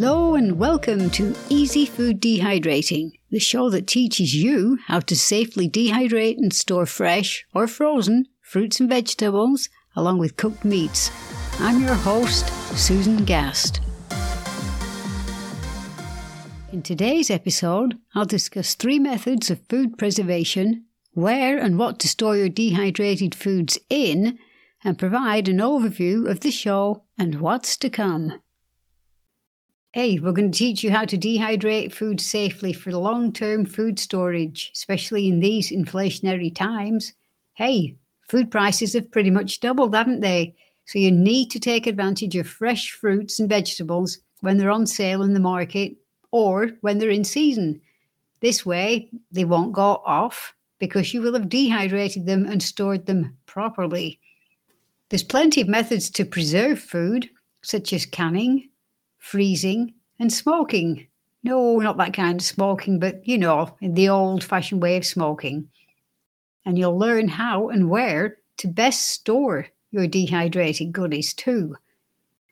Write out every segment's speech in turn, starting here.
Hello and welcome to Easy Food Dehydrating, the show that teaches you how to safely dehydrate and store fresh or frozen fruits and vegetables along with cooked meats. I'm your host, Susan Gast. In today's episode, I'll discuss three methods of food preservation, where and what to store your dehydrated foods in, and provide an overview of the show and what's to come. Hey, we're going to teach you how to dehydrate food safely for long term food storage, especially in these inflationary times. Hey, food prices have pretty much doubled, haven't they? So you need to take advantage of fresh fruits and vegetables when they're on sale in the market or when they're in season. This way, they won't go off because you will have dehydrated them and stored them properly. There's plenty of methods to preserve food, such as canning, freezing, and smoking. No, not that kind of smoking, but you know, in the old fashioned way of smoking. And you'll learn how and where to best store your dehydrated goodies too.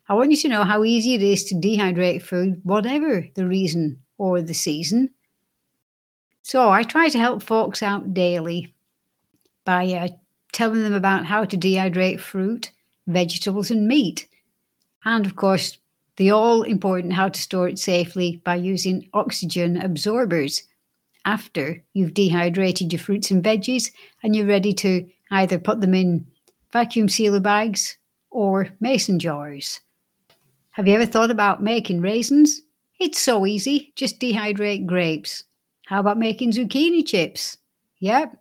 I want you to know how easy it is to dehydrate food, whatever the reason or the season. So I try to help folks out daily by uh, telling them about how to dehydrate fruit, vegetables, and meat. And of course, the all important how to store it safely by using oxygen absorbers after you've dehydrated your fruits and veggies and you're ready to either put them in vacuum sealer bags or mason jars. Have you ever thought about making raisins? It's so easy, just dehydrate grapes. How about making zucchini chips? Yep,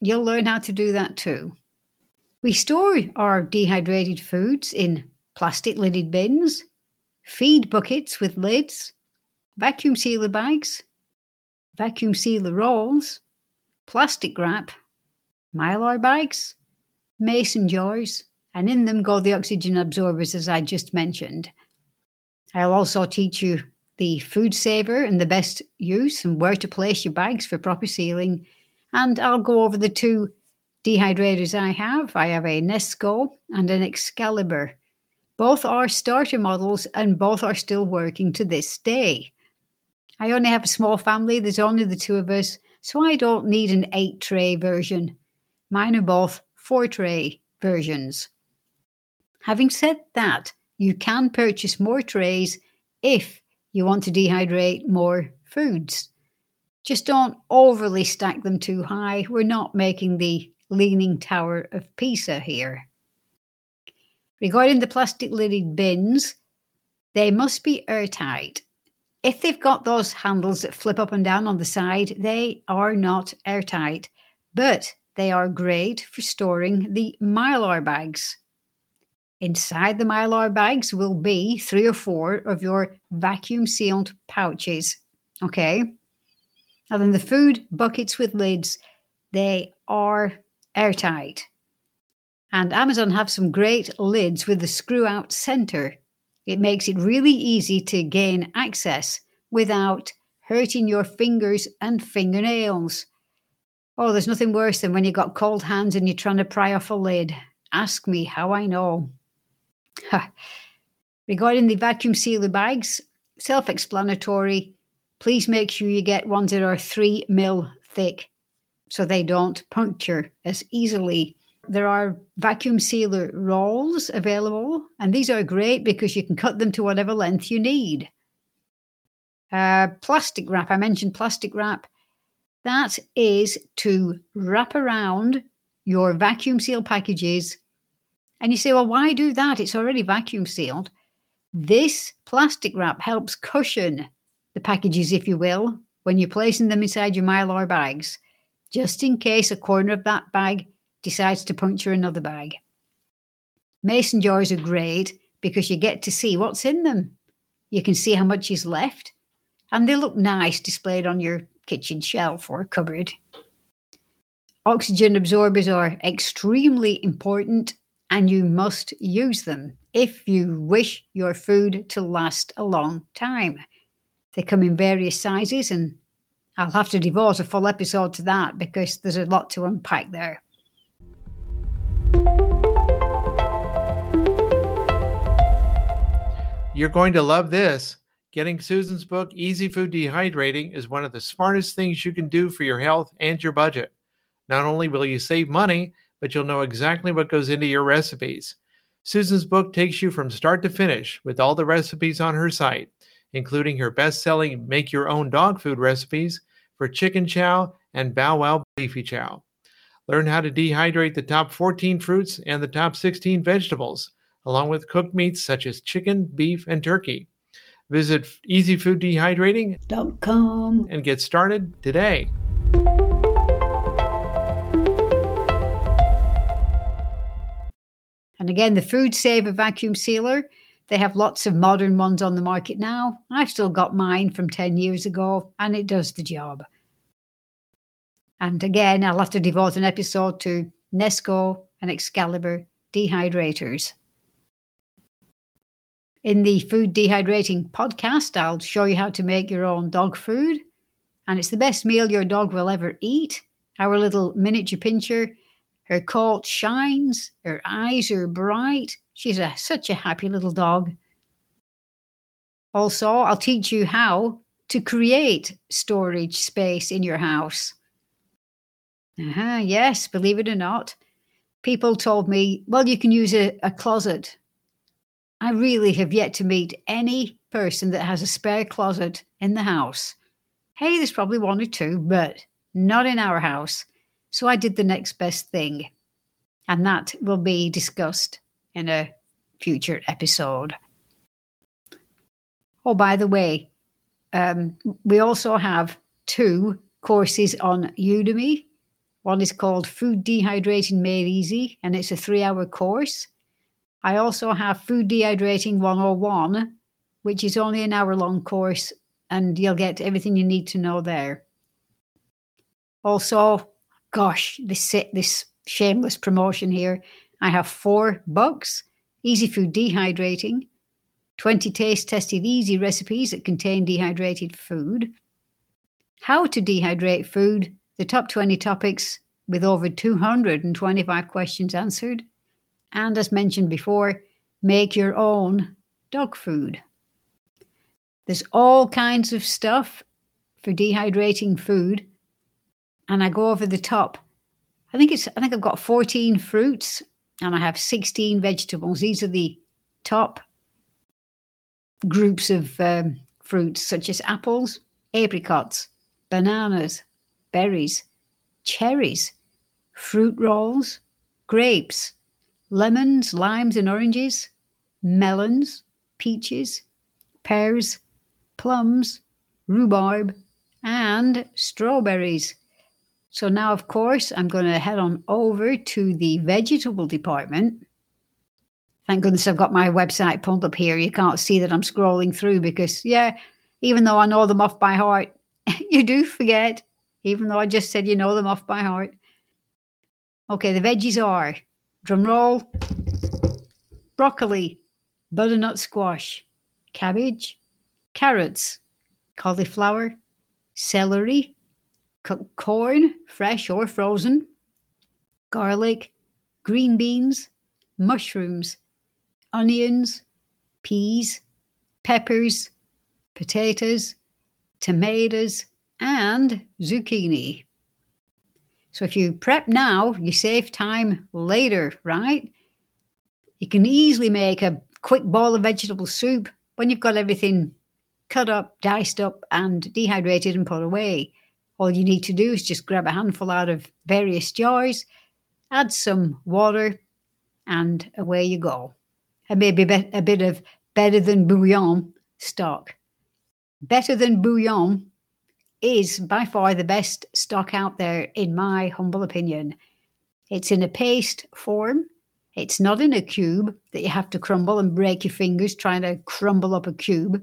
you'll learn how to do that too. We store our dehydrated foods in plastic lidded bins, feed buckets with lids, vacuum sealer bags, vacuum sealer rolls, plastic wrap, mylar bags, mason jars, and in them go the oxygen absorbers as I just mentioned. I'll also teach you the food saver and the best use and where to place your bags for proper sealing. And I'll go over the two dehydrators I have. I have a Nesco and an Excalibur. Both are starter models and both are still working to this day. I only have a small family, there's only the two of us, so I don't need an eight tray version. Mine are both four tray versions. Having said that, you can purchase more trays if you want to dehydrate more foods. Just don't overly stack them too high. We're not making the Leaning Tower of Pisa here. Regarding the plastic lidded bins, they must be airtight. If they've got those handles that flip up and down on the side, they are not airtight, but they are great for storing the mylar bags. Inside the mylar bags will be three or four of your vacuum sealed pouches. Okay. And then the food buckets with lids, they are airtight. And Amazon have some great lids with the screw out center. It makes it really easy to gain access without hurting your fingers and fingernails. Oh, there's nothing worse than when you've got cold hands and you're trying to pry off a lid. Ask me how I know. Regarding the vacuum sealer bags, self explanatory. Please make sure you get ones that are three mil thick so they don't puncture as easily there are vacuum sealer rolls available, and these are great because you can cut them to whatever length you need. Uh, plastic wrap, I mentioned plastic wrap. That is to wrap around your vacuum seal packages. And you say, well, why do that? It's already vacuum sealed. This plastic wrap helps cushion the packages, if you will, when you're placing them inside your mylar bags, just in case a corner of that bag decides to puncture another bag. Mason jars are great because you get to see what's in them. You can see how much is left, and they look nice displayed on your kitchen shelf or cupboard. Oxygen absorbers are extremely important and you must use them if you wish your food to last a long time. They come in various sizes, and I'll have to devote a full episode to that because there's a lot to unpack there. You're going to love this. Getting Susan's book, Easy Food Dehydrating, is one of the smartest things you can do for your health and your budget. Not only will you save money, but you'll know exactly what goes into your recipes. Susan's book takes you from start to finish with all the recipes on her site, including her best selling Make Your Own Dog Food recipes for chicken chow and Bow Wow Beefy Chow. Learn how to dehydrate the top 14 fruits and the top 16 vegetables, along with cooked meats such as chicken, beef, and turkey. Visit easyfooddehydrating.com and get started today. And again, the Food Saver vacuum sealer, they have lots of modern ones on the market now. I've still got mine from 10 years ago, and it does the job. And again, I'll have to devote an episode to Nesco and Excalibur dehydrators. In the food dehydrating podcast, I'll show you how to make your own dog food. And it's the best meal your dog will ever eat. Our little miniature pinscher, her coat shines, her eyes are bright. She's a, such a happy little dog. Also, I'll teach you how to create storage space in your house. Uh-huh, yes, believe it or not. People told me, well, you can use a, a closet I really have yet to meet any person that has a spare closet in the house. Hey, there's probably one or two, but not in our house. So I did the next best thing. And that will be discussed in a future episode. Oh, by the way, um, we also have two courses on Udemy. One is called Food Dehydrating Made Easy, and it's a three hour course. I also have Food Dehydrating 101, which is only an hour long course, and you'll get everything you need to know there. Also, gosh, this this shameless promotion here. I have four books: Easy Food Dehydrating, 20 taste tested easy recipes that contain dehydrated food, How to dehydrate food, the top 20 topics with over 225 questions answered, and as mentioned before, make your own dog food. There's all kinds of stuff for dehydrating food, and I go over the top. I think it's I think I've got 14 fruits and I have 16 vegetables. These are the top groups of um, fruits such as apples, apricots, bananas, berries, cherries, fruit rolls, grapes, lemons, limes, and oranges, melons, peaches, pears, plums, rhubarb, and strawberries. So now, of course, I'm going to head on over to the vegetable department. Thank goodness I've got my website pulled up here. You can't see that I'm scrolling through because, yeah, even though I know them off by heart, you do forget, even though I just said you know them off by heart. Okay, the veggies are Drum roll. Broccoli, butternut squash, cabbage, carrots, cauliflower, celery, corn, fresh or frozen, garlic, green beans, mushrooms, onions, peas, peppers, potatoes, tomatoes, and zucchini. So if you prep now, you save time later, right? You can easily make a quick bowl of vegetable soup when you've got everything cut up, diced up, and dehydrated and put away. All you need to do is just grab a handful out of various jars, add some water, and away you go. And maybe a bit of better than bouillon stock. Better than bouillon is by far the best stock out there, in my humble opinion. It's in a paste form. It's not in a cube that you have to crumble and break your fingers trying to crumble up a cube.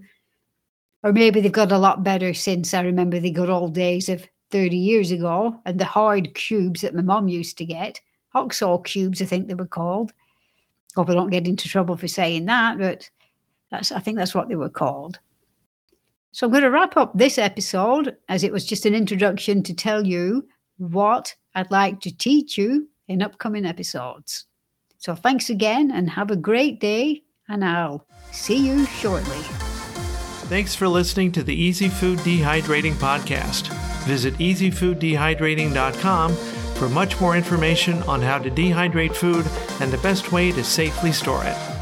Or maybe they've got a lot better since I remember the good old days of 30 years ago and the hard cubes that my mom used to get. Oxo cubes, I think they were called. Hope I don't get into trouble for saying that, but that's I think that's what they were called. So I'm going to wrap up this episode as it was just an introduction to tell you what I'd like to teach you in upcoming episodes. So thanks again and have a great day, and I'll see you shortly. Thanks for listening to the Easy Food Dehydrating Podcast. Visit easyfooddehydrating.com for much more information on how to dehydrate food and the best way to safely store it.